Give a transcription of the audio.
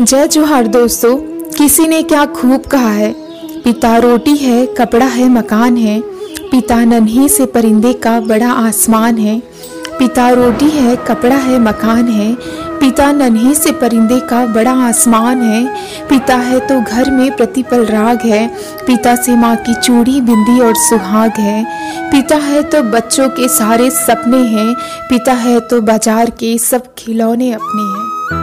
जय जोहार दोस्तों, किसी ने क्या खूब कहा है? पिता रोटी है, कपड़ा है, मकान है। पिता नन्ही से परिंदे का बड़ा आसमान है। पिता रोटी है, कपड़ा है, मकान है। पिता नन्हे से परिंदे का बड़ा आसमान है। पिता है तो घर में प्रतिपल राग है। पिता से माँ की चूड़ी, बिंदी और सुहाग है। पिता है तो बच्चों के सारे सपने हैं। पिता है तो बाज़ार के सब खिलौने अपने हैं।